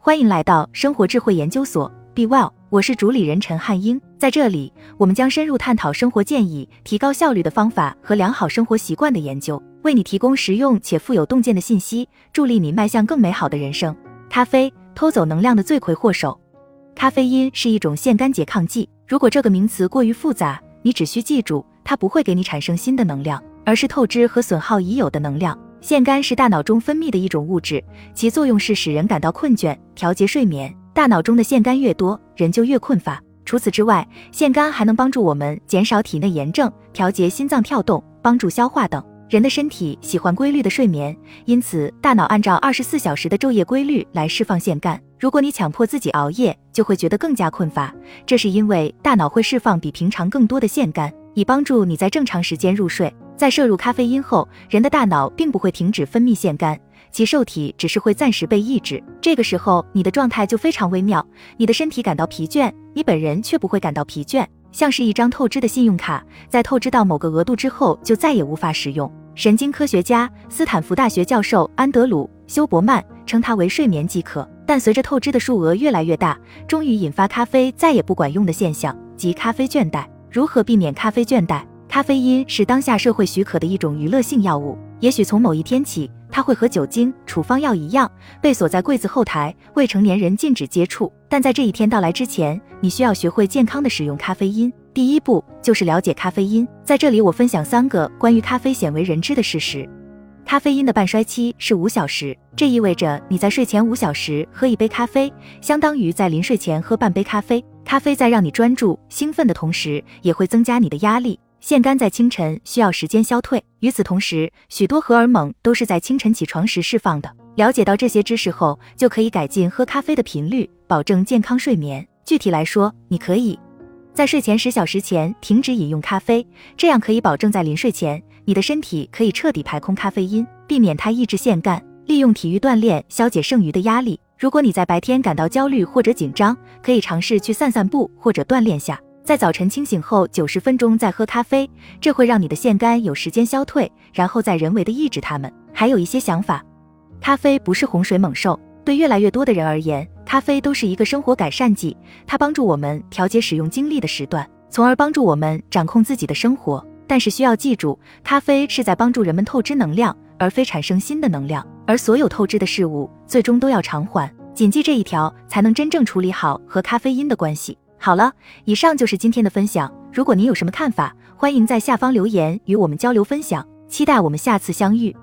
欢迎来到生活智慧研究所，Be Well，我是主理人陈汉英。在这里，我们将深入探讨生活建议、提高效率的方法和良好生活习惯的研究，为你提供实用且富有洞见的信息，助力你迈向更美好的人生。咖啡偷走能量的罪魁祸首。咖啡因是一种腺苷拮抗剂。如果这个名词过于复杂，你只需记住，它不会给你产生新的能量，而是透支和损耗已有的能量。腺苷是大脑中分泌的一种物质，其作用是使人感到困倦，调节睡眠。大脑中的腺苷越多，人就越困乏。除此之外，腺苷还能帮助我们减少体内炎症，调节心脏跳动，帮助消化等。人的身体喜欢规律的睡眠，因此大脑按照二十四小时的昼夜规律来释放腺苷。如果你强迫自己熬夜，就会觉得更加困乏，这是因为大脑会释放比平常更多的腺苷，以帮助你在正常时间入睡。在摄入咖啡因后，人的大脑并不会停止分泌腺苷，其受体只是会暂时被抑制。这个时候，你的状态就非常微妙，你的身体感到疲倦，你本人却不会感到疲倦。像是一张透支的信用卡，在透支到某个额度之后，就再也无法使用。神经科学家、斯坦福大学教授安德鲁·休伯曼称它为睡眠饥渴。但随着透支的数额越来越大，终于引发咖啡再也不管用的现象，即咖啡倦怠。如何避免咖啡倦怠？咖啡因是当下社会许可的一种娱乐性药物，也许从某一天起，它会和酒精、处方药一样，被锁在柜子后台，未成年人禁止接触。但在这一天到来之前，你需要学会健康的使用咖啡因。第一步就是了解咖啡因。在这里，我分享三个关于咖啡鲜为人知的事实。咖啡因的半衰期是五小时，这意味着你在睡前五小时喝一杯咖啡，相当于在临睡前喝半杯咖啡。咖啡在让你专注、兴奋的同时，也会增加你的压力。腺苷在清晨需要时间消退，与此同时，许多荷尔蒙都是在清晨起床时释放的。了解到这些知识后，就可以改进喝咖啡的频率，保证健康睡眠。具体来说，你可以在睡前十小时前停止饮用咖啡，这样可以保证在临睡前，你的身体可以彻底排空咖啡因，避免它抑制腺苷。利用体育锻炼消解剩余的压力。如果你在白天感到焦虑或者紧张，可以尝试去散散步或者锻炼下。在早晨清醒后九十分钟再喝咖啡，这会让你的腺苷有时间消退，然后再人为的抑制它们。还有一些想法，咖啡不是洪水猛兽，对越来越多的人而言，咖啡都是一个生活改善剂，它帮助我们调节使用精力的时段，从而帮助我们掌控自己的生活。但是需要记住，咖啡是在帮助人们透支能量，而非产生新的能量，而所有透支的事物最终都要偿还。谨记这一条，才能真正处理好和咖啡因的关系。好了，以上就是今天的分享。如果您有什么看法，欢迎在下方留言与我们交流分享。期待我们下次相遇。